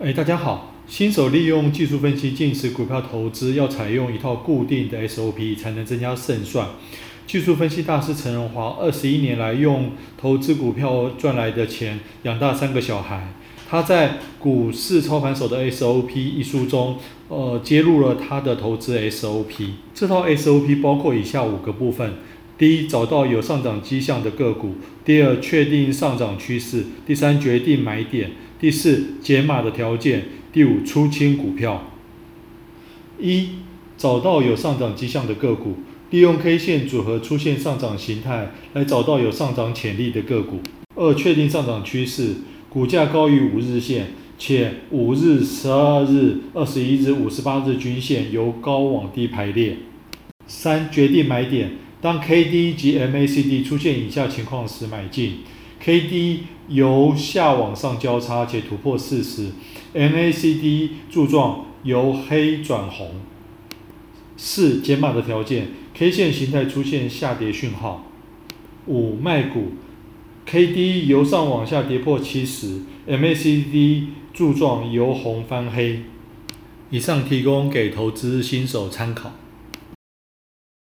哎，大家好，新手利用技术分析进行股票投资，要采用一套固定的 SOP 才能增加胜算。技术分析大师陈荣华二十一年来用投资股票赚来的钱养大三个小孩。他在《股市操盘手的 SOP》一书中，呃，揭露了他的投资 SOP。这套 SOP 包括以下五个部分：第一，找到有上涨迹象的个股；第二，确定上涨趋势；第三，决定买点。第四，解码的条件；第五，出清股票。一，找到有上涨迹象的个股，利用 K 线组合出现上涨形态来找到有上涨潜力的个股。二，确定上涨趋势，股价高于五日线，且五日、十二日、二十一日、五十八日均线由高往低排列。三，决定买点，当 KD 及 MACD 出现以下情况时买进。K D 由下往上交叉且突破四十，M A C D 柱状由黑转红。四、减码的条件，K 线形态出现下跌讯号。五、卖股，K D 由上往下跌破七十，M A C D 柱状由红翻黑。以上提供给投资新手参考。